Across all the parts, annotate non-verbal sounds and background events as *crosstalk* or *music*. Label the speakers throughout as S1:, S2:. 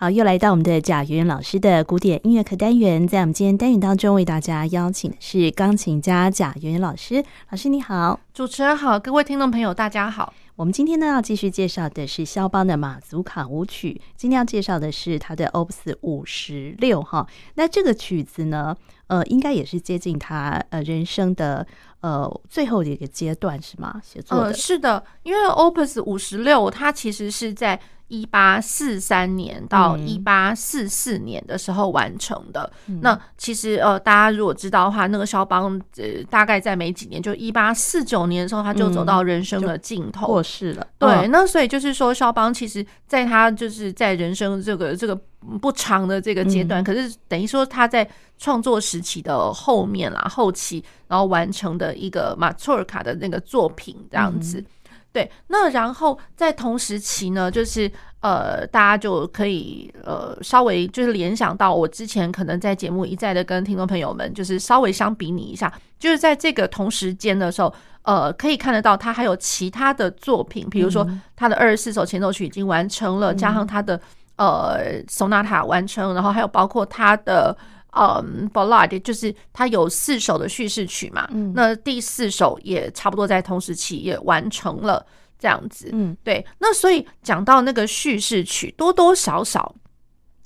S1: 好，又来到我们的贾圆老师的古典音乐课单元，在我们今天单元当中，为大家邀请的是钢琴家贾圆老师。老师你好，
S2: 主持人好，各位听众朋友大家好。
S1: 我们今天呢要继续介绍的是肖邦的马祖卡舞曲，今天要介绍的是他的 Opus 五十六哈。那这个曲子呢，呃，应该也是接近他呃人生的呃最后的一个阶段是吗？写作的、
S2: 呃、是的，因为 Opus 五十六它其实是在。一八四三年到一八四四年的时候完成的。嗯、那其实呃，大家如果知道的话，那个肖邦呃，大概在没几年，就一八四九年的时候，他就走到人生的尽头，
S1: 过世了。
S2: 对，哦、那所以就是说，肖邦其实在他就是在人生这个这个不长的这个阶段，嗯、可是等于说他在创作时期的后面啦，后期然后完成的一个马祖尔卡的那个作品这样子。嗯对，那然后在同时期呢，就是呃，大家就可以呃稍微就是联想到我之前可能在节目一再的跟听众朋友们就是稍微相比拟一下，就是在这个同时间的时候，呃，可以看得到他还有其他的作品，比如说他的二十四首前奏曲已经完成了，加上他的呃 sonata 完成，然后还有包括他的。嗯，Ballade 就是它有四首的叙事曲嘛，嗯，那第四首也差不多在同时期也完成了这样子，嗯，对。那所以讲到那个叙事曲，多多少少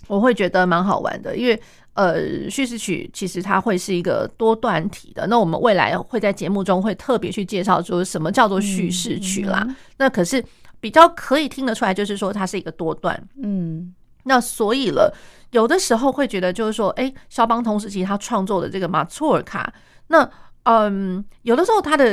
S2: 我会觉得蛮好玩的，因为呃，叙事曲其实它会是一个多段体的。那我们未来会在节目中会特别去介绍说什么叫做叙事曲啦。那可是比较可以听得出来，就是说它是一个多段，嗯，那所以了。有的时候会觉得，就是说，哎，肖邦同时期他创作的这个马祖尔卡，那嗯，有的时候它的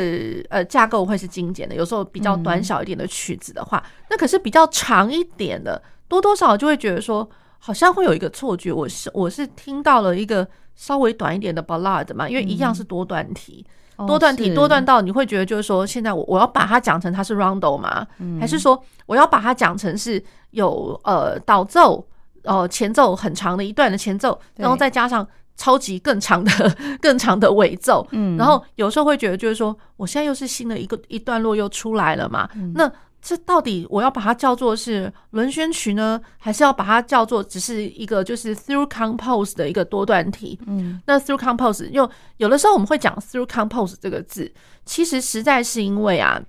S2: 呃架构会是精简的，有时候比较短小一点的曲子的话，那可是比较长一点的，多多少少就会觉得说，好像会有一个错觉，我是我是听到了一个稍微短一点的 ballad 嘛，因为一样是多段体，多段体多段到你会觉得就是说，现在我我要把它讲成它是 rondo 吗？还是说我要把它讲成是有呃导奏？呃，前奏很长的一段的前奏，然后再加上超级更长的、*laughs* 更长的尾奏，嗯，然后有时候会觉得就是说，我现在又是新的一个一段落又出来了嘛，嗯、那这到底我要把它叫做是轮旋曲呢，还是要把它叫做只是一个就是 through compose 的一个多段体？嗯，那 through compose 又有的时候我们会讲 through compose 这个字，其实实在是因为啊，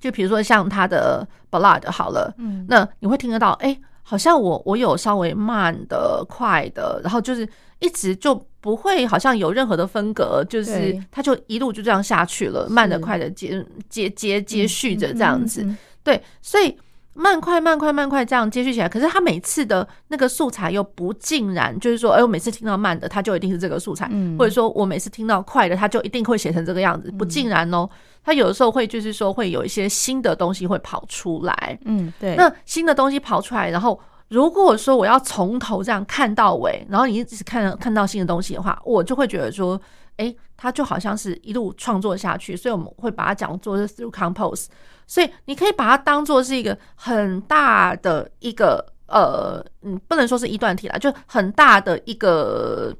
S2: 就比如说像它的 ballad 好了，嗯，那你会听得到，哎。好像我我有稍微慢的、快的，然后就是一直就不会好像有任何的分隔，就是它就一路就这样下去了，慢的、快的接接接接续着这样子，对，所以慢快慢快慢快这样接续起来，可是它每次的那个素材又不尽然，就是说，哎，我每次听到慢的，它就一定是这个素材，或者说我每次听到快的，它就一定会写成这个样子，不尽然哦。他有的时候会就是说会有一些新的东西会跑出来，嗯，对。那新的东西跑出来，然后如果说我要从头这样看到尾，然后你一直看看到新的东西的话，我就会觉得说，哎，它就好像是一路创作下去，所以我们会把它讲做是 through compose。所以你可以把它当做是一个很大的一个呃，嗯，不能说是一段体啦，就很大的一个。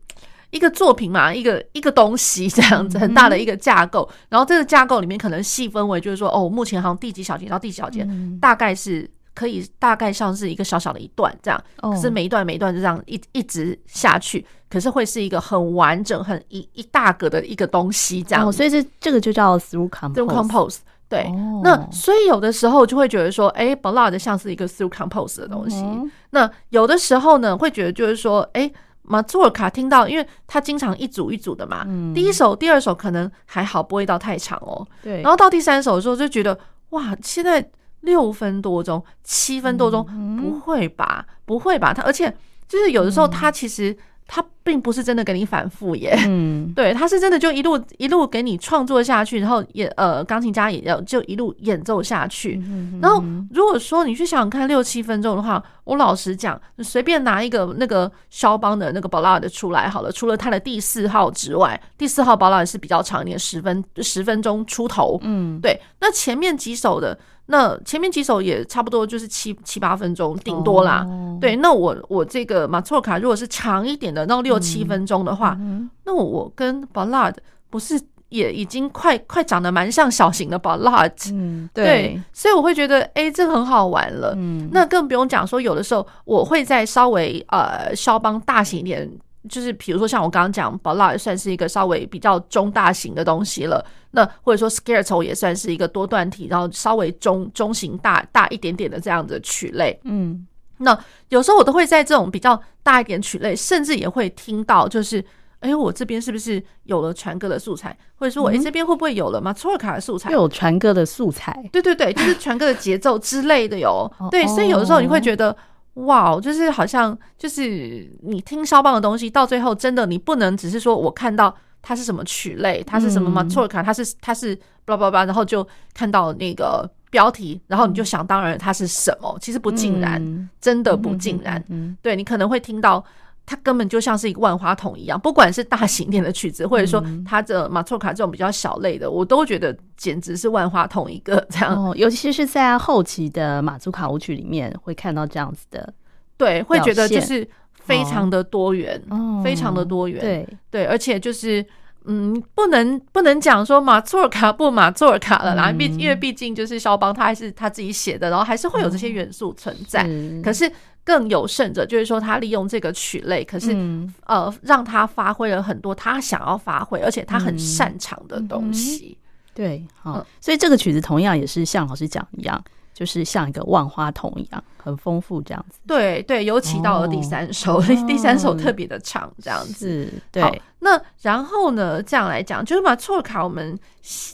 S2: 一个作品嘛，一个一个东西这样子，很大的一个架构。嗯、然后这个架构里面可能细分为，就是说，哦，目前好像第几小节到第几小节，嗯、大概是可以大概像是一个小小的一段这样。哦、可是每一段每一段就这样一一直下去，可是会是一个很完整、很一一大格的一个东西这样。
S1: 哦，所以这这个就叫 through compose。
S2: through compose 对。哦、那所以有的时候就会觉得说，哎，ballad 像是一个 through compose 的东西。嗯、那有的时候呢，会觉得就是说，哎。马祖尔卡听到，因为他经常一组一组的嘛，嗯、第一首、第二首可能还好，不会到太长哦。对，然后到第三首的时候就觉得，哇，现在六分多钟、七分多钟，嗯、不会吧？不会吧？他而且就是有的时候他其实。他并不是真的给你反复耶，嗯，*laughs* 对，他是真的就一路一路给你创作下去，然后也呃，钢琴家也要就一路演奏下去。然后如果说你去想想看六七分钟的话，我老实讲，随便拿一个那个肖邦的那个 Ballade 出来好了，除了他的第四号之外，第四号 Ballade 是比较长一点，十分十分钟出头，嗯，对，那前面几首的。那前面几首也差不多就是七七八分钟，顶多啦。Oh. 对，那我我这个马错卡如果是长一点的，那六七分钟的话，嗯、那我跟 Ballade 不是也已经快快长得蛮像小型的 ballad，
S1: 嗯，对，
S2: 对，所以我会觉得，哎，这个很好玩了。嗯，那更不用讲说，有的时候我会在稍微呃肖邦大型一点，就是比如说像我刚刚讲 ballad 算是一个稍微比较中大型的东西了。那或者说 scherzo 也算是一个多段体，然后稍微中中型大大一点点的这样的曲类。嗯，那有时候我都会在这种比较大一点曲类，甚至也会听到就是。哎，我这边是不是有了传歌的素材？或者说，我哎这边会不会有了马错尔卡的素材？
S1: 有传歌的素材，
S2: 对对对，就是传歌的节奏之类的哟。对，所以有的时候你会觉得，哇，就是好像就是你听肖邦的东西，到最后真的你不能只是说我看到它是什么曲类，它是什么马祖尔卡，它是它是巴拉巴拉，然后就看到那个标题，然后你就想当然它是什么？其实不尽然，真的不尽然。对，你可能会听到。它根本就像是一个万花筒一样，不管是大型点的曲子，或者说它的马祖卡这种比较小类的，我都觉得简直是万花筒一个这样。
S1: 哦，尤其是在后期的马祖卡舞曲里面，会看到这样子的，
S2: 对，会觉得就是非常的多元，哦、非常的多元，对对，而且就是嗯，不能不能讲说马祖卡不马祖卡了啦，毕、嗯、因为毕竟就是肖邦他还是他自己写的，然后还是会有这些元素存在，嗯、可是。更有甚者，就是说他利用这个曲类，可是、嗯、呃，让他发挥了很多他想要发挥，而且他很擅长的东西。
S1: 嗯、对，好、嗯，所以这个曲子同样也是像老师讲一样。就是像一个万花筒一样，很丰富这样子。
S2: 对对，尤其到了第三首，哦、第三首特别的长，这样子。对，那然后呢，这样来讲，就是把错卡，我们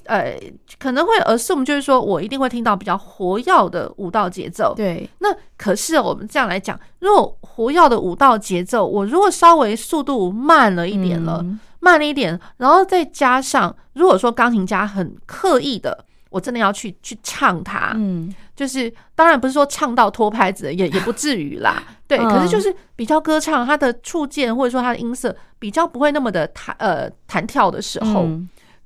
S2: 呃可能会 assume，就是说我一定会听到比较活跃的舞蹈节奏。对，那可是我们这样来讲，如果活跃的舞蹈节奏，我如果稍微速度慢了一点了，嗯、慢了一点，然后再加上，如果说钢琴家很刻意的。我真的要去去唱它，嗯，就是当然不是说唱到脱拍子，也也不至于啦，*laughs* 对，可是就是比较歌唱，它的触键或者说它的音色比较不会那么的弹呃弹跳的时候，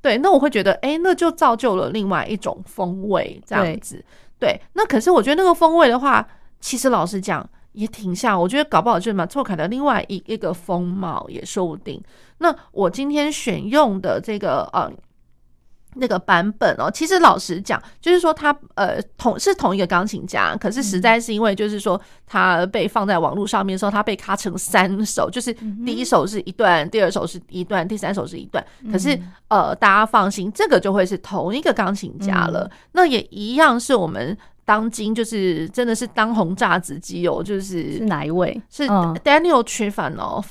S2: 对，那我会觉得，哎，那就造就了另外一种风味这样子，对，那可是我觉得那个风味的话，其实老实讲也挺像，我觉得搞不好就是马错凯的另外一一个风貌也说不定。那我今天选用的这个呃。那个版本哦，其实老实讲，就是说他呃同是同一个钢琴家，可是实在是因为就是说他被放在网络上面的时候，他被卡成三首，就是第一首是一段，第二首是一段，第三首是一段。可是呃，大家放心，这个就会是同一个钢琴家了。那也一样是我们。当今就是真的是当红炸子鸡哦，就是
S1: 是哪一位？
S2: 是 Daniel Trifonov。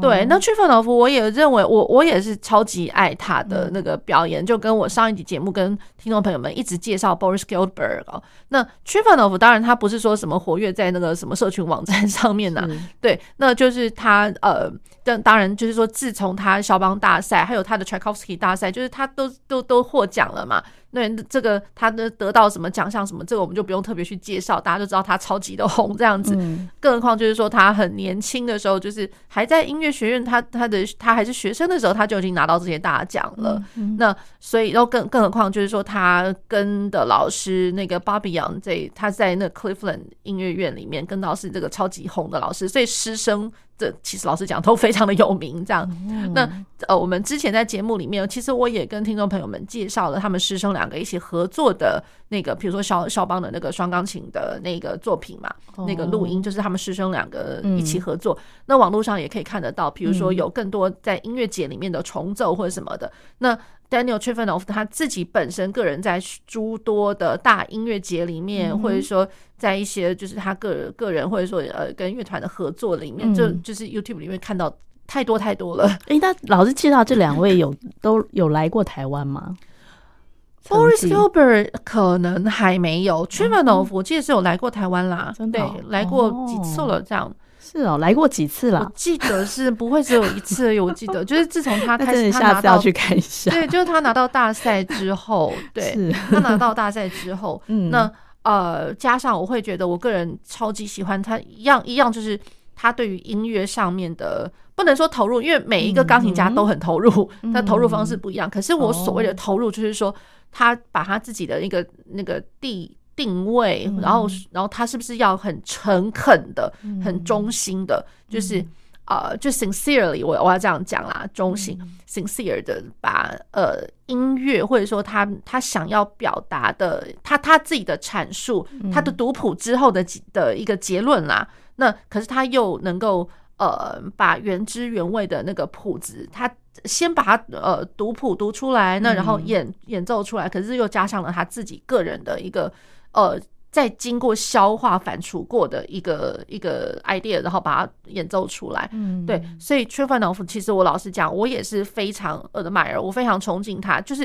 S2: 对，那 Trifonov 我也认为我我也是超级爱他的那个表演，就跟我上一集节目跟听众朋友们一直介绍 Boris Goldberg 哦。那 Trifonov 当然他不是说什么活跃在那个什么社群网站上面呐，对，那就是他呃，但当然就是说自从他肖邦大赛还有他的 Tchaikovsky 大赛，就是他都都都获奖了嘛。对，这个他的得到什么奖项什么，这个我们就不用特别去介绍，大家就知道他超级的红这样子。嗯、更何况就是说他很年轻的时候，就是还在音乐学院，他他的他还是学生的时候，他就已经拿到这些大奖了。那所以，然后更更何况就是说他跟的老师那个 Bobby Young 在他在那 Cleveland 音乐院里面跟到是这个超级红的老师，所以师生。这其实老实讲都非常的有名，这样。那呃，我们之前在节目里面，其实我也跟听众朋友们介绍了他们师生两个一起合作的那个，比如说肖肖邦的那个双钢琴的那个作品嘛，那个录音就是他们师生两个一起合作。那网络上也可以看得到，比如说有更多在音乐节里面的重奏或者什么的。那 Daniel Trifonov 他自己本身个人在诸多的大音乐节里面，嗯、或者说在一些就是他个人个人或者说呃跟乐团的合作里面，嗯、就就是 YouTube 里面看到太多太多了。
S1: 诶，那老师介绍这两位有都有来过台湾吗？*laughs*
S2: Boris Gilbert 可能还没有，Trifonov 我记得是有来过台湾啦，真的、来过几次了这样。
S1: 是哦，来过几次了？
S2: 我记得是不会只有一次，我记得 *laughs* 就是自从他开始，
S1: 他下次要去看一下。
S2: 对，就是他拿到大赛之后，*laughs* 对，他拿到大赛之后，*laughs* 嗯，那呃，加上我会觉得我个人超级喜欢他，一样一样，就是他对于音乐上面的不能说投入，因为每一个钢琴家都很投入，他投入方式不一样。可是我所谓的投入，就是说他把他自己的那个那个地。定位，然后，然后他是不是要很诚恳的、很忠心的？就是，呃，就 sincerely，我我要这样讲啦，忠心、嗯、sincere 的把呃音乐或者说他他想要表达的他他自己的阐述，嗯、他的读谱之后的的一个结论啦。那可是他又能够呃把原汁原味的那个谱子，他先把它呃读谱读出来，那然后演演奏出来，可是又加上了他自己个人的一个呃。在经过消化、反刍过的一个一个 idea，然后把它演奏出来。嗯，对，所以 Trifonov 其实我老实讲，我也是非常 admire，我非常崇敬他，就是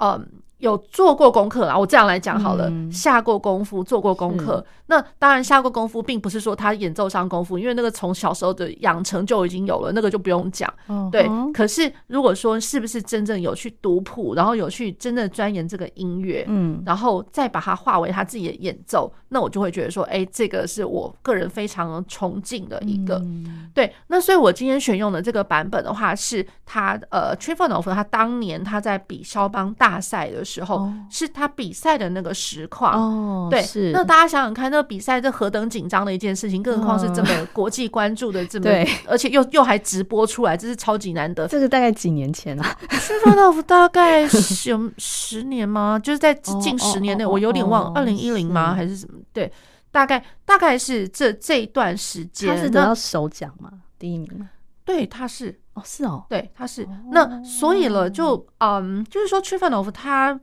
S2: 嗯。有做过功课啦，我这样来讲好了，嗯、下过功夫，做过功课。那当然下过功夫，并不是说他演奏上功夫，因为那个从小时候的养成就已经有了，那个就不用讲。哦、对，可是如果说是不是真正有去读谱，然后有去真的钻研这个音乐，嗯，然后再把它化为他自己的演奏，那我就会觉得说，哎、欸，这个是我个人非常崇敬的一个。嗯、对，那所以我今天选用的这个版本的话，是他呃 Trifonov 他当年他在比肖邦大赛的时候。是他比赛的那个实况哦，对，是那大家想想看，那个比赛这何等紧张的一件事情，更何况是这么国际关注的这么，对，而且又又还直播出来，这是超级难得。
S1: 这个大概几年前啊
S2: ？Trifonov *laughs* 大概有十年吗？就是在近十年内，我有点忘，二零一零吗？还是什么？对，大概大概是这这一段时间，
S1: 他是得到首奖吗？第一名吗？
S2: 对，他是。
S1: 哦，是哦，
S2: 对，他是、哦、那所以了，就嗯，就是说，Trifonov 他，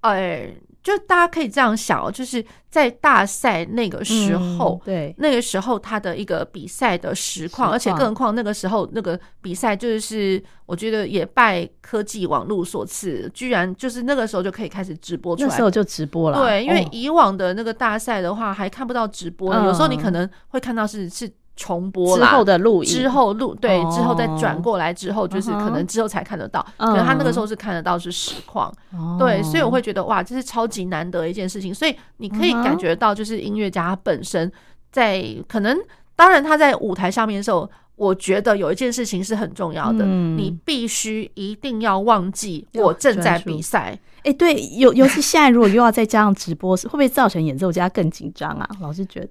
S2: 呃，就大家可以这样想哦，就是在大赛那个时候，
S1: 嗯、对，
S2: 那个时候他的一个比赛的实况，而且更何况那个时候那个比赛，就是我觉得也拜科技网络所赐，居然就是那个时候就可以开始直播出来，
S1: 那时候就直播了，
S2: 对，因为以往的那个大赛的话，还看不到直播，哦、有时候你可能会看到是是。重播
S1: 之后的录影，
S2: 之后录对，之后再转过来之后，就是可能之后才看得到。可能他那个时候是看得到是实况，对，所以我会觉得哇，这是超级难得一件事情。所以你可以感觉到，就是音乐家本身在可能，当然他在舞台上面的时候，我觉得有一件事情是很重要的，你必须一定要忘记我正在比赛。
S1: 哎，对，尤尤其现在如果又要再加上直播，会不会造成演奏家更紧张啊？老是觉得。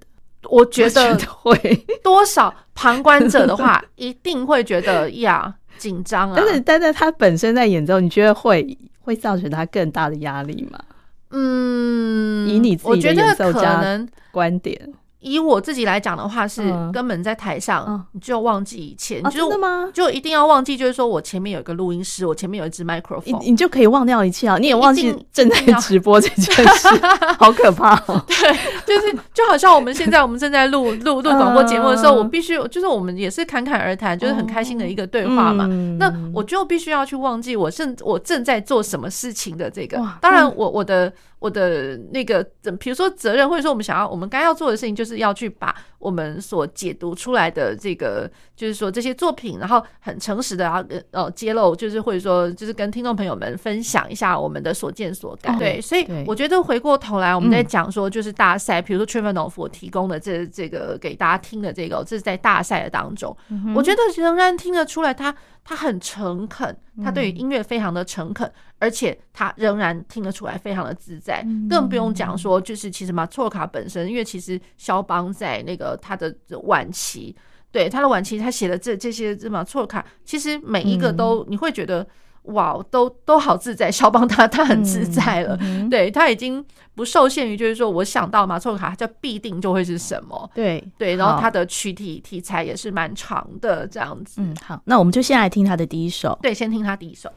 S2: 我觉得会 *laughs* 多少旁观者的话，*laughs* 一定会觉得呀紧张啊。
S1: 但是，但是他本身在演奏，你觉得会会造成他更大的压力吗？
S2: 嗯，
S1: 以你自己的演奏家观点。
S2: 以我自己来讲的话，是根本在台上你就忘记一切，你就就一定要忘记，就是说我前面有一个录音师，我前面有一支麦克风，
S1: 你就可以忘掉一切啊！你也忘记正在直播这件事，*laughs* 好可怕哦！*laughs*
S2: 对，就是就好像我们现在我们正在录录录广播节目的时候，我必须就是我们也是侃侃而谈，就是很开心的一个对话嘛。那我就必须要去忘记我正我正在做什么事情的这个。当然，我我的。我的那个，比如说责任，或者说我们想要，我们该要做的事情，就是要去把我们所解读出来的这个，就是说这些作品，然后很诚实的啊，呃，揭露，就是或者说，就是跟听众朋友们分享一下我们的所见所感。对，所以我觉得回过头来，我们在讲说，就是大赛，比如说我提供的这这个给大家听的这个，这是在大赛的当中，我觉得仍然听得出来他。他很诚恳，他对于音乐非常的诚恳，而且他仍然听得出来非常的自在，更不用讲说，就是其实马错卡本身，因为其实肖邦在那个他的晚期，对他的晚期，他写的这这些这马错卡，其实每一个都你会觉得。哇，都都好自在，肖邦他他很自在了，嗯嗯、对他已经不受限于，就是说我想到马错卡，就必定就会是什么，
S1: 对
S2: 对，然后他的曲体题材也是蛮长的，这样子。
S1: 嗯，好，那我们就先来听他的第一首，
S2: 对，先听他第一首。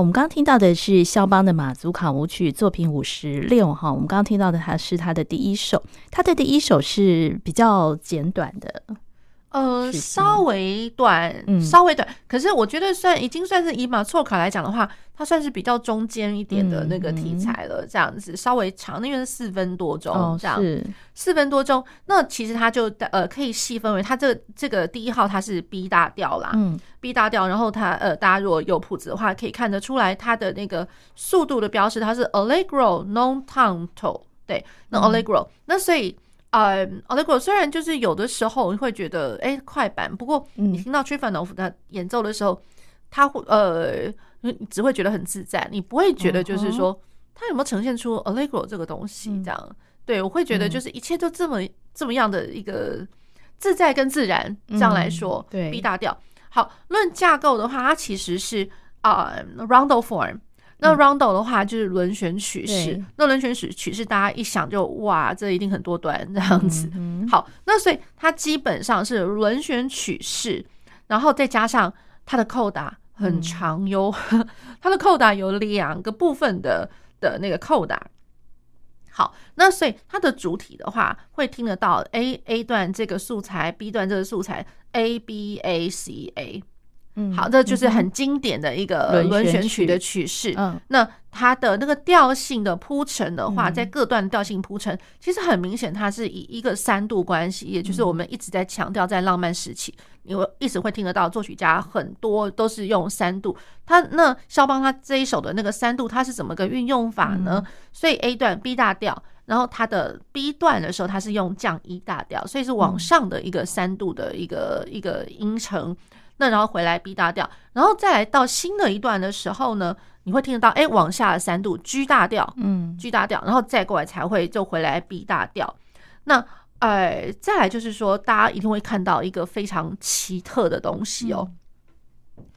S1: 我们刚刚听到的是肖邦的马祖卡舞曲作品五十六哈，我们刚刚听到的它是他的第一首，他的第一首是比较简短的。
S2: 呃，稍微短，稍微短，嗯，可是我觉得算已经算是以马错卡来讲的话，它算是比较中间一点的那个题材了。这样子稍微长，因为是四分多钟，这样四分多钟。那其实它就呃可以细分为，它这这个第一号它是 B 大调啦，嗯，B 大调，然后它呃大家如果有谱子的话，可以看得出来它的那个速度的标识，它是 Allegro non tanto，对，那 Allegro，嗯，那所以。呃，Allegro 虽然就是有的时候你会觉得哎、欸、快板，不过你听到 t r i f a n o v 他演奏的时候，他会呃，你只会觉得很自在，你不会觉得就是说他有没有呈现出 Allegro 这个东西这样。对，我会觉得就是一切都这么这么样的一个自在跟自然这样来说。对，B 大调。好，论架构的话，它其实是啊、uh, Rondo form。那 Rondo 的话就是轮旋曲式，那轮旋曲曲式大家一想就哇，这一定很多端这样子。好，那所以它基本上是轮旋曲式，然后再加上它的扣打很长哟，它 *laughs* 的扣打有两个部分的的那个扣打。好，那所以它的主体的话会听得到 A A 段这个素材，B 段这个素材，A B A C A。好，这就是很经典的一个轮旋曲的曲式。嗯，那它的那个调性的铺陈的话，在各段调性铺陈，其实很明显，它是以一个三度关系，也就是我们一直在强调，在浪漫时期，你会一直会听得到作曲家很多都是用三度。他那肖邦他这一首的那个三度，它是怎么个运用法呢？所以 A 段 B 大调，然后它的 B 段的时候，它是用降一大调，所以是往上的一个三度的一个一个音程。那然后回来 B 大调，然后再来到新的一段的时候呢，你会听得到，哎，往下的三度 G 大调，嗯，G 大调，然后再过来才会就回来 B 大调。那，呃，再来就是说，大家一定会看到一个非常奇特的东西哦。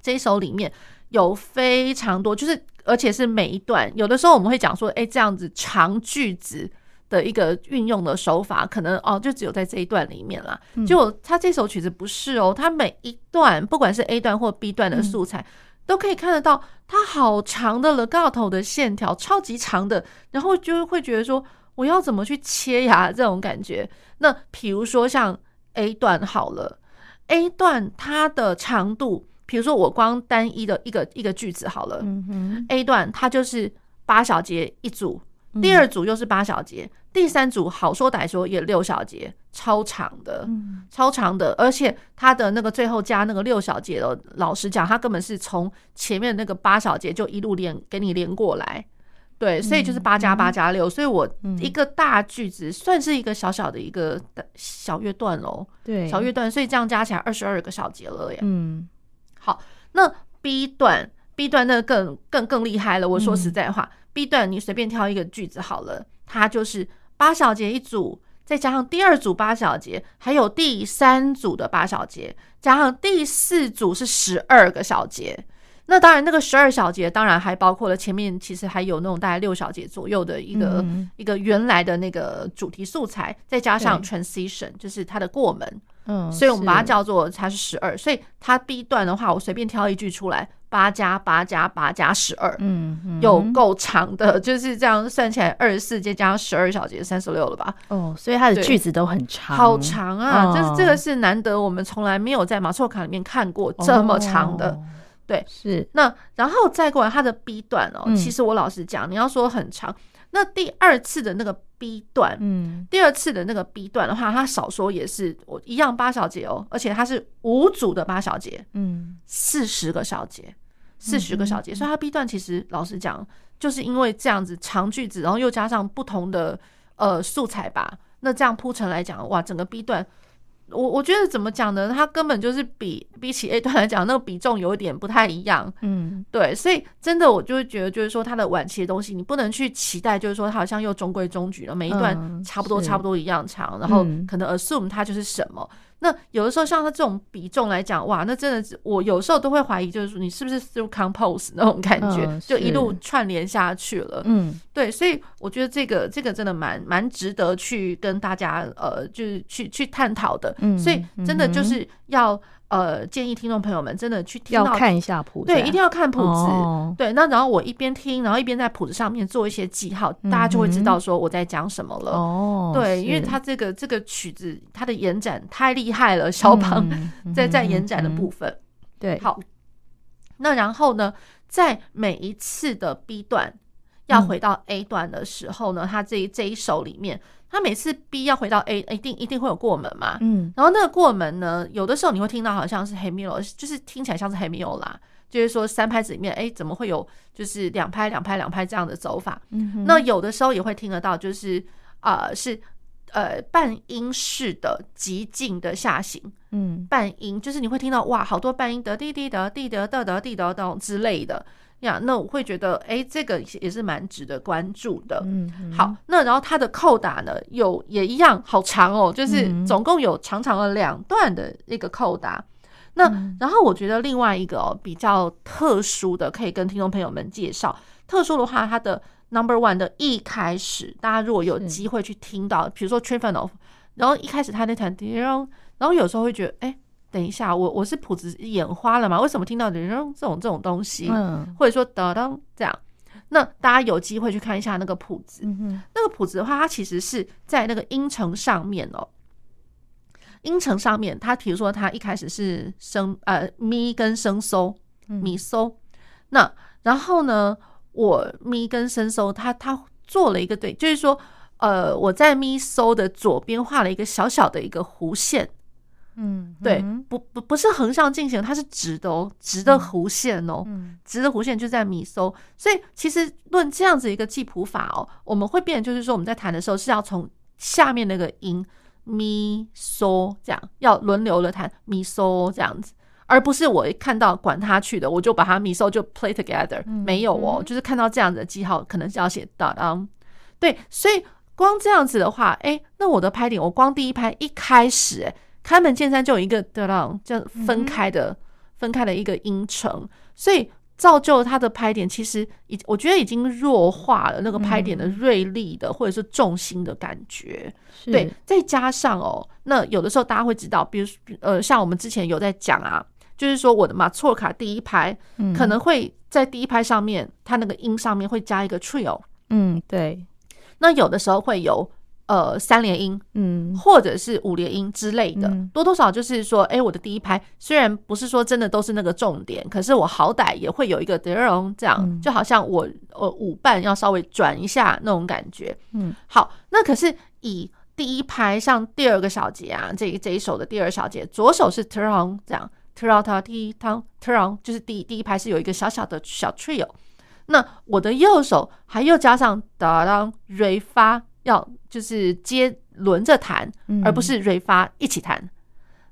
S2: 这一首里面有非常多，就是而且是每一段，有的时候我们会讲说，哎，这样子长句子。的一个运用的手法，可能哦，就只有在这一段里面啦。就他这首曲子不是哦，他每一段不管是 A 段或 B 段的素材，都可以看得到，它好长的 legato 的线条，超级长的，然后就会觉得说，我要怎么去切呀？这种感觉。那比如说像 A 段好了，A 段它的长度，比如说我光单一的一个一个句子好了，A 段它就是八小节一组。第二组又是八小节，第三组好说歹说也六小节，超长的，超长的，而且它的那个最后加那个六小节的，老实讲，他根本是从前面那个八小节就一路连给你连过来，对，所以就是八加八加六，所以我一个大句子算是一个小小的一个小乐段喽，对，小乐段，所以这样加起来二十二个小节了耶，嗯，好，那 B 段，B 段那更更更厉害了，我说实在话。B 段你随便挑一个句子好了，它就是八小节一组，再加上第二组八小节，还有第三组的八小节，加上第四组是十二个小节。那当然，那个十二小节当然还包括了前面其实还有那种大概六小节左右的一个、嗯、一个原来的那个主题素材，再加上 transition 就是它的过门。嗯，所以我们把它叫做它是十二，所以它 B 段的话，我随便挑一句出来，八加八加八加十二，嗯，有够长的，就是这样算起来二十四节加上十二小节，三十六了吧？哦，
S1: 所以它的句子都很长，
S2: 好长啊！这、哦、这个是难得，我们从来没有在马错卡里面看过这么长的。哦、对，是那然后再过来它的 B 段哦，嗯、其实我老实讲，你要说很长。那第二次的那个 B 段，嗯，第二次的那个 B 段的话，它少说也是我一样八小节哦，而且它是五组的八小节，嗯，四十个小节，四十个小节，所以它 B 段其实老实讲，就是因为这样子长句子，然后又加上不同的呃素材吧，那这样铺陈来讲，哇，整个 B 段。我我觉得怎么讲呢？它根本就是比比起 A 段来讲，那个比重有一点不太一样。嗯，对，所以真的我就会觉得，就是说它的晚期的东西，你不能去期待，就是说它好像又中规中矩了，每一段差不多差不多一样长，然后可能 assume 它就是什么。那有的时候像他这种比重来讲，哇，那真的是我有时候都会怀疑，就是说你是不是 through compose 那种感觉，嗯、*laughs* 就一路串联下去了。嗯，对，所以我觉得这个这个真的蛮蛮值得去跟大家呃，就是去去探讨的。嗯，所以真的就是要。呃，建议听众朋友们真的去听到
S1: 要看一下谱，
S2: 对，一定要看谱子。
S1: 哦、
S2: 对，那然后我一边听，然后一边在谱子上面做一些记号，嗯、大家就会知道说我在讲什么了。哦，对，因为他这个这个曲子，它的延展太厉害了，肖邦在在延展的部分。
S1: 嗯、对，
S2: 好，那然后呢，在每一次的 B 段要回到 A 段的时候呢，他、嗯、这一这一首里面。他每次 B 要回到 A，一定一定会有过门嘛。嗯，然后那个过门呢，有的时候你会听到好像是黑米欧，就是听起来像是黑米欧啦，就是说三拍子里面，哎，怎么会有就是两拍两拍两拍这样的走法？嗯，那有的时候也会听得到，就是呃是呃半音式的极进的下行，嗯，半音就是你会听到哇，好多半音得滴滴得滴得得得滴得得之类的。呀，那我会觉得，哎、欸，这个也是蛮值得关注的。嗯，嗯，好，那然后它的扣打呢，有也一样，好长哦，就是总共有长长的两段的一个扣打。那然后我觉得另外一个哦比较特殊的，可以跟听众朋友们介绍。特殊的话，它的 Number One 的一开始，大家如果有机会去听到，比如说 t r i f a n o f 然后一开始他那弹，然后有时候会觉得，哎、欸。等一下，我我是谱子眼花了吗？为什么听到人这种这种东西？嗯，或者说哒当这样？那大家有机会去看一下那个谱子。嗯哼，那个谱子的话，它其实是在那个音程上面哦。音程上面，它比如说它一开始是升呃咪跟升嗦咪嗦，那然后呢，我咪跟升嗦，它它做了一个对，就是说呃我在咪嗦的左边画了一个小小的一个弧线。嗯，对，不不不是横向进行，它是直的哦，直的弧线哦，直的弧线就在咪嗦，所以其实论这样子一个记谱法哦，我们会变，就是说我们在弹的时候是要从下面那个音咪嗦这样，要轮流的弹咪嗦这样子，而不是我一看到管它去的，我就把它咪嗦就 play together，没有哦，就是看到这样子的记号，可能是要写哒当，对，所以光这样子的话，哎，那我的拍点，我光第一拍一开始，哎。开门见山就有一个的浪，这样分开的、嗯、分开的一个音程，所以造就它的拍点其实已我觉得已经弱化了那个拍点的锐利的、嗯、或者是重心的感觉。对，再加上哦，那有的时候大家会知道，比如呃，像我们之前有在讲啊，就是说我的马错卡第一拍、嗯、可能会在第一拍上面，它那个音上面会加一个 trio。嗯，对。那有的时候会有。呃，三连音，嗯，或者是五连音之类的，嗯、多多少就是说，哎、欸，我的第一拍虽然不是说真的都是那个重点，可是我好歹也会有一个德容，这样、嗯、就好像我呃舞伴要稍微转一下那种感觉，嗯，好，那可是以第一拍像第二个小节啊，这这一首的第二小节，左手是德容，这样德容他第一汤德容，就是第第一拍是有一个小小的小 trio，那我的右手还又加上哒当瑞发。要就是接轮着弹，而不是瑞发一起弹。嗯、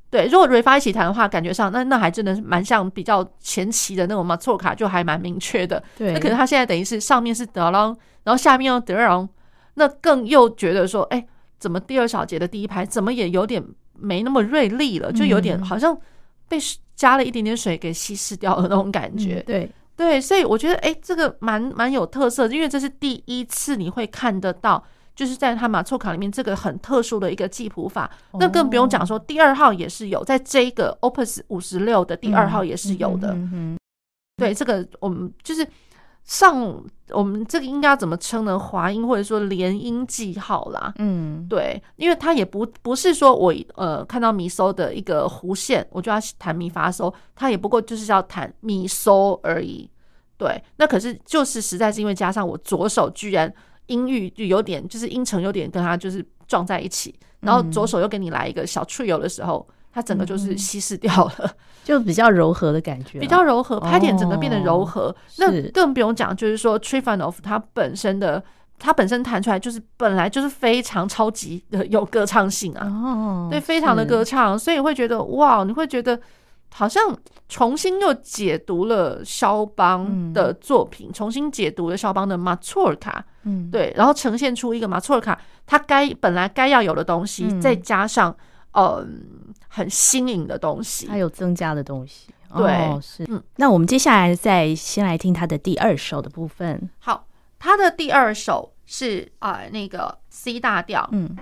S2: 对，如果瑞发一起弹的话，感觉上那那还真的是蛮像比较前期的那种嘛，错卡，就还蛮明确的。对，那可能他现在等于是上面是德朗，然后下面又德朗，那更又觉得说，哎、欸，怎么第二小节的第一排怎么也有点没那么锐利了，就有点好像被加了一点点水给稀释掉了那种感觉。嗯、对对，所以我觉得，哎、欸，这个蛮蛮有特色，因为这是第一次你会看得到。就是在他马错卡里面，这个很特殊的一个记谱法，那更不用讲说第二号也是有，在这个 Opus 五十六的第二号也是有的。对，这个我们就是上我们这个应该要怎么称呢？滑音或者说连音记号啦。嗯，对，因为它也不不是说我呃看到咪嗦的一个弧线，我就要弹咪发嗦，它也不过就是要弹咪嗦而已。对，那可是就是实在是因为加上我左手居然。音域就有点，就是音程有点跟它就是撞在一起，然后左手又给你来一个小 trio 的时候，它整个就是稀释掉了，
S1: 就比较柔和的感觉，
S2: 比较柔和，拍点整个变得柔和。哦、那更不用讲，就是说 Trifonov 它本身的，它本身弹出来就是本来就是非常超级的有歌唱性啊，哦、对，非常的歌唱，所以会觉得哇，你会觉得。好像重新又解读了肖邦的作品，嗯、重新解读了肖邦的马祖尔卡，嗯，对，然后呈现出一个马祖尔卡他该本来该要有的东西，嗯、再加上嗯、呃、很新颖的东西，
S1: 它有增加的东西，
S2: 对，
S1: 哦、是。嗯，那我们接下来再先来听他的第二首的部分。
S2: 好，他的第二首是啊、呃、那个 C 大调，嗯。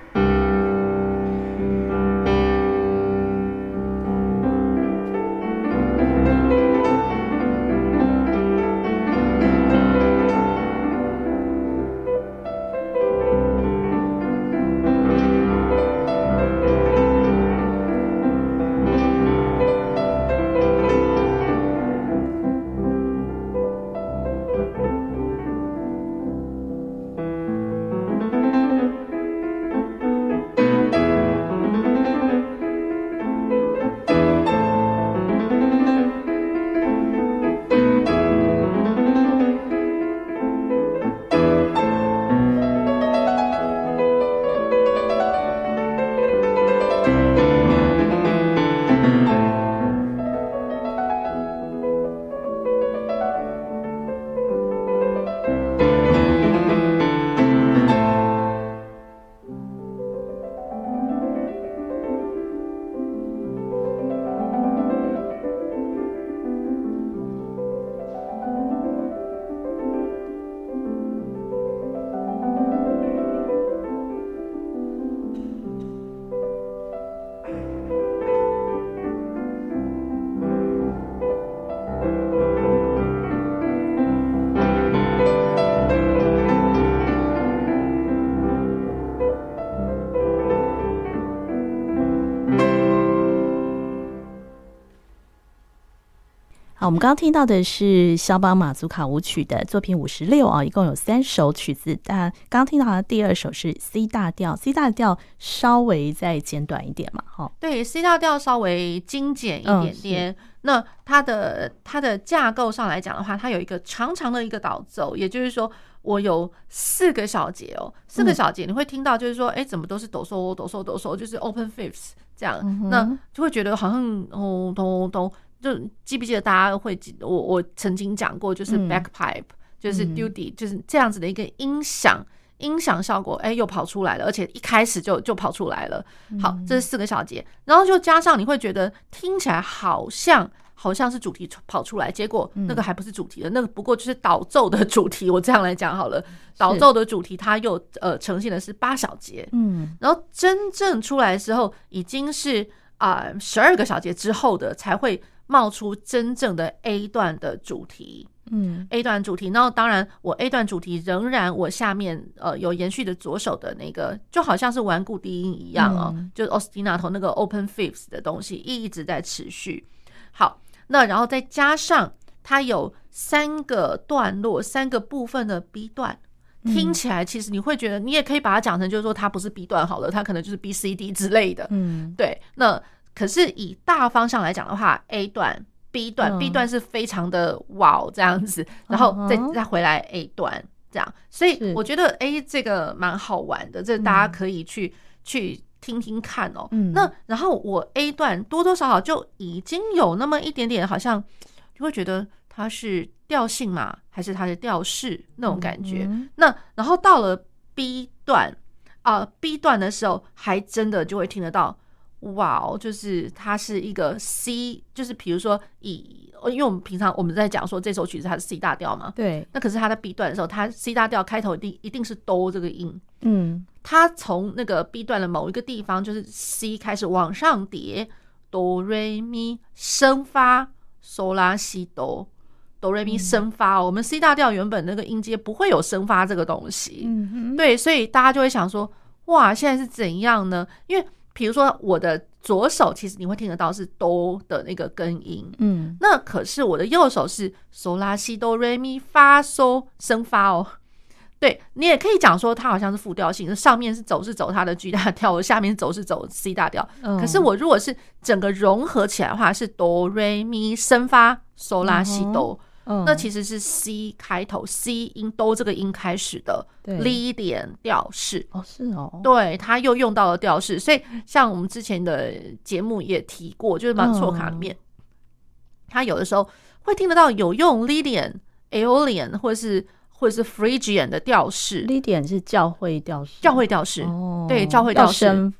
S1: 我们刚刚听到的是肖邦马祖卡舞曲的作品五十六啊，一共有三首曲子。但刚刚听到的第二首是 C 大调，C 大调稍微再简短一点嘛，哈。
S2: 对，C 大调稍微精简一点点。嗯、那它的它的架构上来讲的话，它有一个长长的一个导奏，也就是说，我有四个小节哦，四个小节你会听到，就是说，哎、嗯，怎么都是哆嗦哆嗦哆嗦，就是 open fifths 这样，嗯、那就会觉得好像哦咚咚。就记不记得大家会记得我我曾经讲过，就是 backpipe，、嗯、就是 duty，、嗯、就是这样子的一个音响音响效果，哎，又跑出来了，而且一开始就就跑出来了。好，这是四个小节，然后就加上你会觉得听起来好像好像是主题跑出来，结果那个还不是主题的，那个不过就是导奏的主题。我这样来讲好了，*laughs* 导奏的主题它又呃呈现的是八小节，嗯，然后真正出来的时候已经是啊十二个小节之后的才会。冒出真正的 A 段的主题，嗯，A 段主题，然后当然我 A 段主题仍然我下面呃有延续的左手的那个，就好像是顽固低音一样哦，就是 ostinato 那个 open fifths 的东西一直在持续。好，那然后再加上它有三个段落、三个部分的 B 段，听起来其实你会觉得，你也可以把它讲成就是说它不是 B 段好了，它可能就是 B C D 之类的，嗯，对，那。可是以大方向来讲的话，A 段、B 段、嗯、B 段是非常的哇这样子，然后再再回来 A 段这样，所以我觉得 A 这个蛮好玩的，这大家可以去、嗯、去听听看哦。嗯、那然后我 A 段多多少少就已经有那么一点点，好像就会觉得它是调性嘛，还是它的调式那种感觉。嗯、那然后到了 B 段啊、呃、，B 段的时候，还真的就会听得到。哇哦，就是它是一个 C，就是比如说以，因为我们平常我们在讲说这首曲子它是 C 大调嘛，对。那可是它在 B 段的时候，它 C 大调开头一定一定是哆这个音，嗯。它从那个 B 段的某一个地方，就是 C 开始往上叠，哆瑞咪升发，嗦拉西哆，哆瑞咪升发。我们 C 大调原本那个音阶不会有升发这个东西，嗯哼。对，所以大家就会想说，哇，现在是怎样呢？因为比如说我的左手，其实你会听得到是哆的那个根音，嗯，那可是我的右手是嗦拉西哆瑞咪发嗦升发哦，对，你也可以讲说它好像是复调性，上面是走是走它的 G 大调，下面走是走 C 大调，可是我如果是整个融合起来的话，是哆瑞咪升发嗦拉西哆。那其实是 C 开头，C 音都这个音开始的 Lydian 调式哦，是哦，对，它又用到了调式，所以像我们之前的节目也提过，就是马错卡里面，它有的时候会听得到有用 Lydian、Aeolian 或者是或者是 Phrygian 的调式
S1: ，Lydian 是教会调式，
S2: 教会调式，哦对，教会调式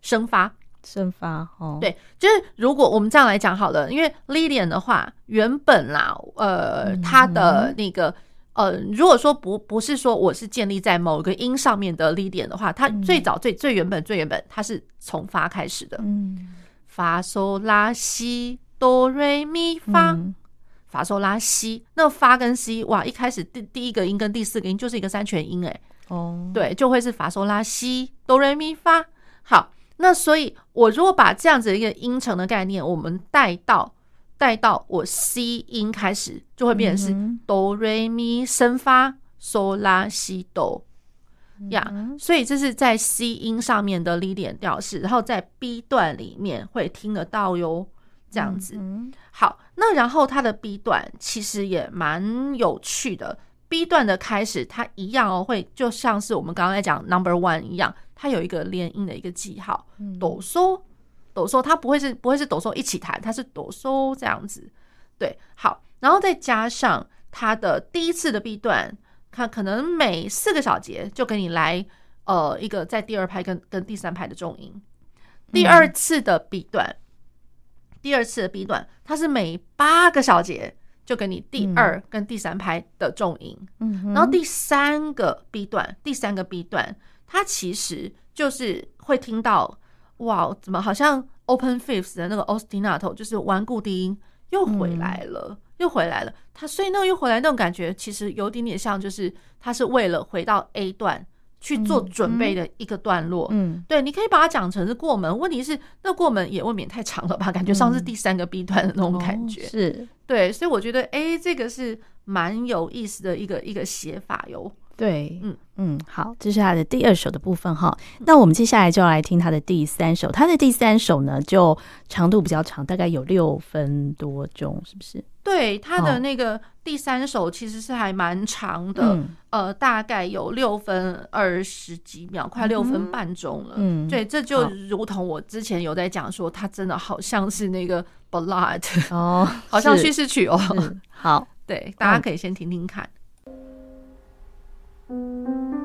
S2: 升发。
S1: 生发哦，
S2: 对，就是如果我们这样来讲好了，因为 Lydian 的话，原本啦，呃，它的那个呃，如果说不不是说我是建立在某个音上面的 Lydian 的话，它最早最最原本最原本它是从发开始的，嗯，发嗦拉西哆瑞咪发，发嗦拉西，那发跟西哇，一开始第第一个音跟第四个音就是一个三全音哎，哦，对，就会是发嗦拉西哆瑞咪发，好。那所以，我如果把这样子一个音程的概念，我们带到带到我 C 音开始，就会变成是哆瑞咪升发嗦拉西哆呀。所以这是在 C 音上面的 Lydian 调式，然后在 B 段里面会听得到哟。这样子，好，那然后它的 B 段其实也蛮有趣的。B 段的开始，它一样哦，会就像是我们刚刚在讲 Number One 一样，它有一个连音的一个记号，抖嗦抖嗦，它不会是不会是抖嗦一起弹，它是抖嗦这样子。对，好，然后再加上它的第一次的 B 段，看可能每四个小节就给你来呃一个在第二拍跟跟第三拍的重音，第二次的 B 段，第二次的 B 段，它是每八个小节。就给你第二跟第三拍的重音，嗯，然后第三个 B 段，第三个 B 段，它其实就是会听到，哇，怎么好像 open fifths 的那个 ostinato 就是顽固低音又回来了，嗯、又回来了。他所以那个又回来那种感觉，其实有点点像，就是他是为了回到 A 段去做准备的一个段落。
S1: 嗯，
S2: 对，你可以把它讲成是过门。问题是，那过门也未免太长了吧？感觉像是第三个 B 段的那种感觉。
S1: 嗯哦、是
S2: 对，所以我觉得，哎，这个是蛮有意思的一个一个写法哟。
S1: 对，
S2: 嗯
S1: 嗯，好，这是他的第二首的部分哈。那我们接下来就要来听他的第三首。他的第三首呢，就长度比较长，大概有六分多钟，是不是？
S2: 对，他的那个第三首其实是还蛮长的，
S1: 嗯、
S2: 呃，大概有六分二十几秒，快六分半钟了。
S1: 嗯，
S2: 对，这就如同我之前有在讲说，他真的好像是那个 ballad *laughs*
S1: 哦，*laughs*
S2: 好像叙事曲哦。
S1: 好，
S2: 对，大家可以先听听看。Thank you.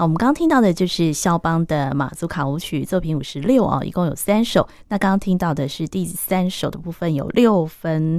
S1: 好，我们刚刚听到的就是肖邦的马祖卡舞曲作品五十六啊，一共有三首。那刚刚听到的是第三首的部分，有六分，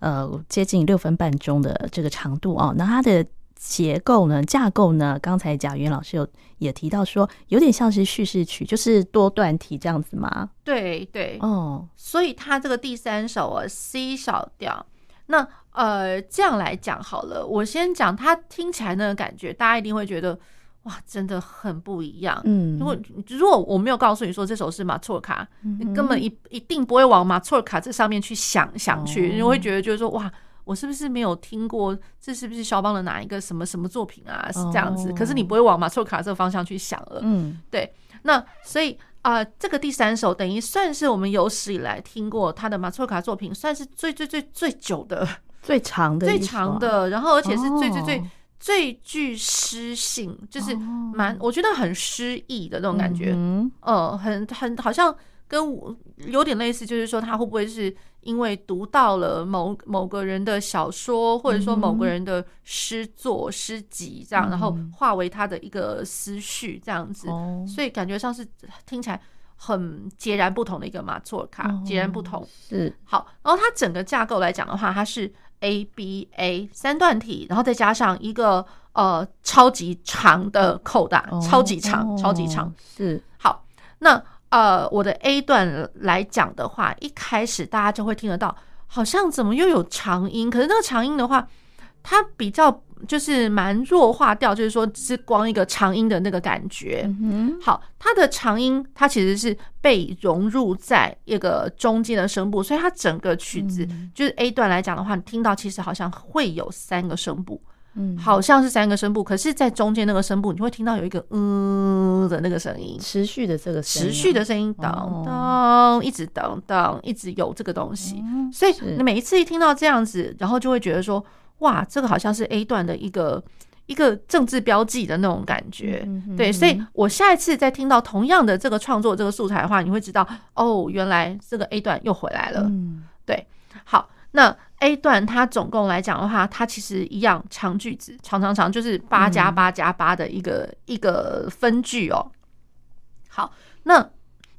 S1: 呃，接近六分半钟的这个长度啊。那它的结构呢，架构呢，刚才贾云老师有也提到说，有点像是叙事曲，就是多段体这样子吗？
S2: 对对，
S1: 哦，
S2: 所以它这个第三首啊，C 小调，那呃，这样来讲好了，我先讲它听起来那个感觉，大家一定会觉得。哇，真的很不一样。嗯，如果如果我没有告诉你说这首是马祖尔卡，嗯、你根本一一定不会往马祖尔卡这上面去想想去，你、哦、会觉得就是说，哇，我是不是没有听过？这是不是肖邦的哪一个什么什么作品啊？是这样子。哦、可是你不会往马祖尔卡这个方向去想了。嗯，对。那所以啊、呃，这个第三首等于算是我们有史以来听过他的马祖尔卡作品，算是最最最最久的、
S1: 最长的、
S2: 最长的，然后而且是最最最。哦最具诗性，就是蛮，我觉得很诗意的那种感觉，嗯，呃，很很好像跟我有点类似，就是说他会不会是因为读到了某某个人的小说，或者说某个人的诗作、诗集这样，然后化为他的一个思绪这样子，所以感觉上是听起来很截然不同的一个马祖尔卡，截然不同。是。好。然后它整个架构来讲的话，它是。A B A 三段体，然后再加上一个呃超级长的扣打，哦、超级长，哦、超级长是好。那呃我的 A 段来讲的话，一开始大家就会听得到，好像怎么又有长音？可是那个长音的话，它比较。就是蛮弱化掉，就是说是光一个长音的那个感觉。嗯、好，它的长音它其实是被融入在一个中间的声部，所以它整个曲子就是 A 段来讲的话，你听到其实好像会有三个声部，嗯，好像是三个声部，可是，在中间那个声部，你会听到有一个嗯的那个声音，
S1: 持续的这个
S2: 持续的声音，当当一直当当一直有这个东西，嗯、所以你每一次一听到这样子，然后就会觉得说。哇，这个好像是 A 段的一个一个政治标记的那种感觉，嗯、对，所以我下一次再听到同样的这个创作这个素材的话，你会知道哦，原来这个 A 段又回来了。嗯、对，好，那 A 段它总共来讲的话，它其实一样长句子，长长长，就是八加八加八的一个、嗯、一个分句哦。好，那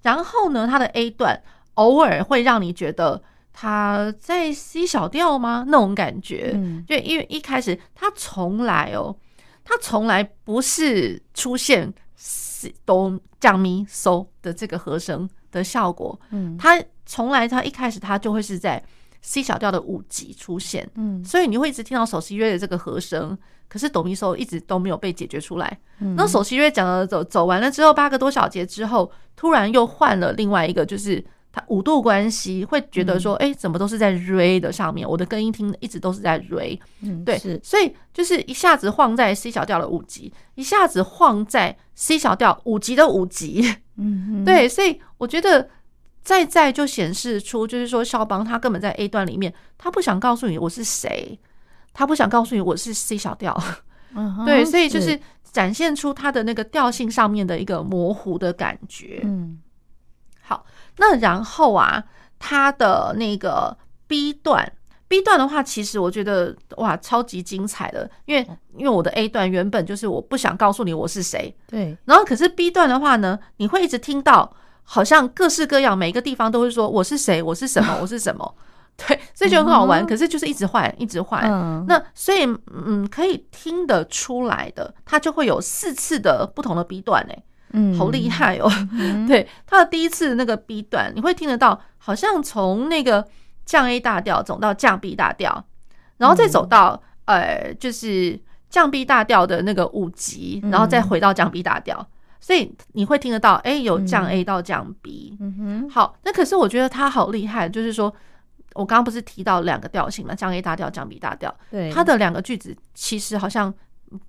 S2: 然后呢，它的 A 段偶尔会让你觉得。他在 C 小调吗？那种感觉，嗯，就因为一开始他从来哦，他从来不是出现 C 哆降咪嗦的这个和声的效果，嗯，他从来他一开始他就会是在 C 小调的五级出现，嗯，所以你会一直听到首席乐的这个和声，可是哆咪嗦一直都没有被解决出来，嗯，那首席乐讲了走走完了之后，八个多小节之后，突然又换了另外一个，就是。它五度关系会觉得说，哎、欸，怎么都是在 re 的上面？我的更音听一直都是在 re，嗯，对，所以就是一下子晃在 C 小调的五级，一下子晃在 C 小调五级的五级，嗯，对，所以我觉得再再就显示出，就是说肖邦他根本在 A 段里面，他不想告诉你我是谁，他不想告诉你我是 C 小调，嗯，对，所以就是。展现出他的那个调性上面的一个模糊的感觉，嗯。那然后啊，他的那个 B 段，B 段的话，其实我觉得哇，超级精彩的，因为因为我的 A 段原本就是我不想告诉你我是谁，对。然后可是 B 段的话呢，你会一直听到，好像各式各样，每一个地方都会说我是谁，我是什么，*laughs* 我是什么，对，所以就很好玩。可是就是一直换，一直换。那所以嗯，可以听得出来的，它就会有四次的不同的 B 段哎。嗯，好厉害哦！嗯、对，他的第一次那个 B 段，你会听得到，好像从那个降 A 大调走到降 B 大调，然后再走到、嗯、呃，就是降 B 大调的那个五级，然后再回到降 B 大调，嗯、所以你会听得到，哎，有降 A 到降 B。嗯哼，好，那可是我觉得他好厉害，就是说我刚刚不是提到两个调性嘛，降 A 大调、降 B 大调，对，他的两个句子其实好像。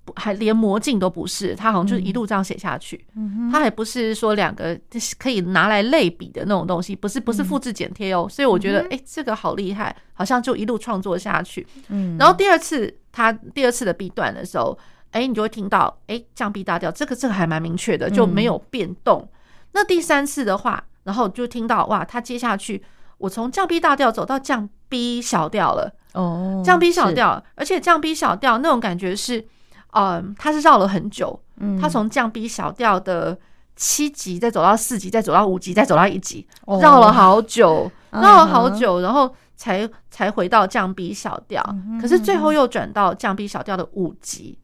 S2: 不，还连魔镜都不是，他好像就是一路这样写下去。嗯，他还不是说两个可以拿来类比的那种东西，不是不是复制剪贴哦。所以我觉得，哎，这个好厉害，好像就一路创作下去。嗯，然后第二次他第二次的 B 段的时候，哎，你就会听到，哎，降 B 大调，这个这个还蛮明确的，就没有变动。那第三次的话，然后就听到，哇，他接下去我从降 B 大调走到降 B 小调了。哦，降 B 小调，而且降 B 小调那种感觉是。嗯，他是绕了很久，嗯，他从降 B 小调的七级，再走到四级，再走到五级，再走到一级，绕了好久，绕了好久，然后才才回到降 B 小调，可是最后又转到降 B 小调的五级。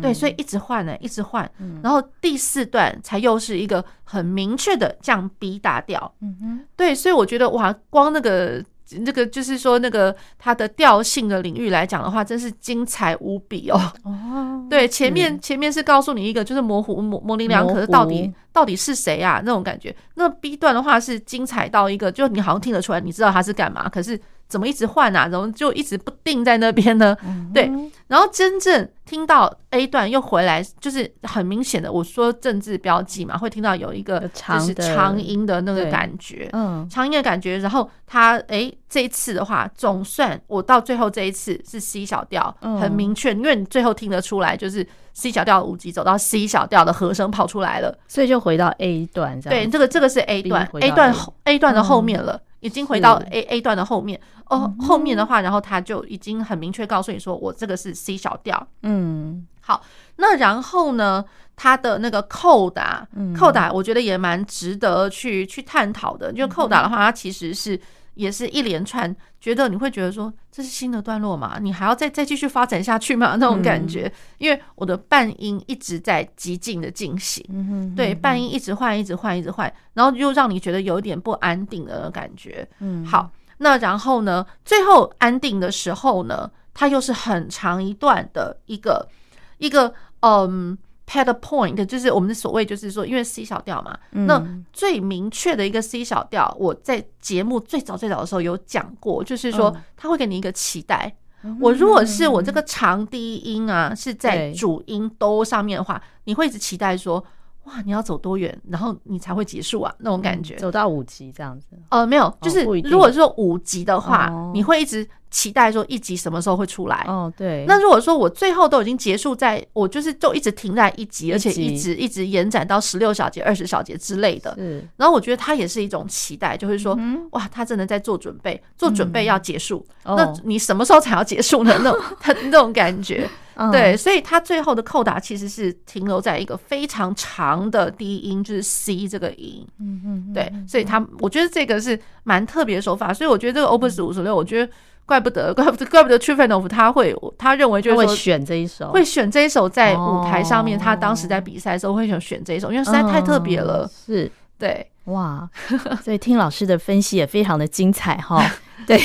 S2: 对，所以一直换呢，一直换，然后第四段才又是一个很明确的降 B 大调。嗯哼，对，所以我觉得哇，光那个那个就是说那个它的调性的领域来讲的话，真是精彩无比哦。哦，对，前面前面是告诉你一个就是模糊模模棱两可，到底到底是谁啊那种感觉。那 B 段的话是精彩到一个，就你好像听得出来，你知道他是干嘛，可是。怎么一直换啊？怎么就一直不定在那边呢？对，然后真正听到 A 段又回来，就是很明显的，我说政治标记嘛，会听到有一个就是长音的那个感觉，嗯，长音的感觉。然后他诶，这一次的话，总算我到最后这一次是 C 小调，很明确，因为你最后听得出来，就是 C 小调五级走到 C 小调的和声跑出来了，
S1: 所以就回到 A 段。对，
S2: 这个这个是 A 段，A 段 A 段的后面了。已经回到 A A 段的后面哦，后面的话，然后他就已经很明确告诉你说，我这个是 C 小调。嗯，好，那然后呢，他的那个扣打，扣打，我觉得也蛮值得去去探讨的。就扣打的话，它其实是。也是一连串，觉得你会觉得说，这是新的段落嘛？你还要再再继续发展下去嘛？那种感觉，因为我的半音一直在极进的进行，对，半音一直换，一直换，一直换，然后又让你觉得有点不安定的感觉。嗯，好，那然后呢，最后安定的时候呢，它又是很长一段的一个一个嗯。Pad point 就是我们的所谓，就是说，因为 C 小调嘛，嗯、那最明确的一个 C 小调，我在节目最早最早的时候有讲过，就是说，它会给你一个期待。嗯、我如果是我这个长低音啊，是在主音哆上面的话，你会一直期待说。哇，你要走多远，然后你才会结束啊？那种感觉，
S1: 走到五级这样子？
S2: 呃，没有，就是如果说五级的话，你会一直期待说一集什么时候会出来？哦，对。那如果说我最后都已经结束，在我就是就一直停在一集，而且一直一直延展到十六小节、二十小节之类的。是。然后我觉得它也是一种期待，就是说，哇，他真的在做准备，做准备要结束。那你什么时候才要结束呢？*laughs* 那种他那种感觉。对，所以它最后的扣打其实是停留在一个非常长的低音，就是 C 这个音。嗯嗯，对，所以他我觉得这个是蛮特别的手法。所以我觉得这个 Opus 五十六，我觉得 *laughs* 怪不得，怪不得，怪不得 t r i f a n o v 他会，他认为就
S1: 会选这一首，
S2: 会选这一首在舞台上面，他当时在比赛的时候会想选这一首，因为实在太特别了。是，对，
S1: 哇，*laughs* 所以听老师的分析也非常的精彩哈。*laughs* 对，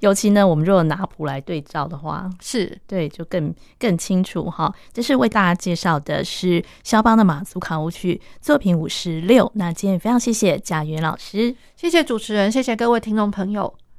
S1: 尤其呢，我们如果拿谱来对照的话，是对，就更更清楚哈。这是为大家介绍的是肖邦的马祖卡舞曲作品五十六。那今天也非常谢谢贾云老师，
S2: 谢谢主持人，谢谢各位听众朋友。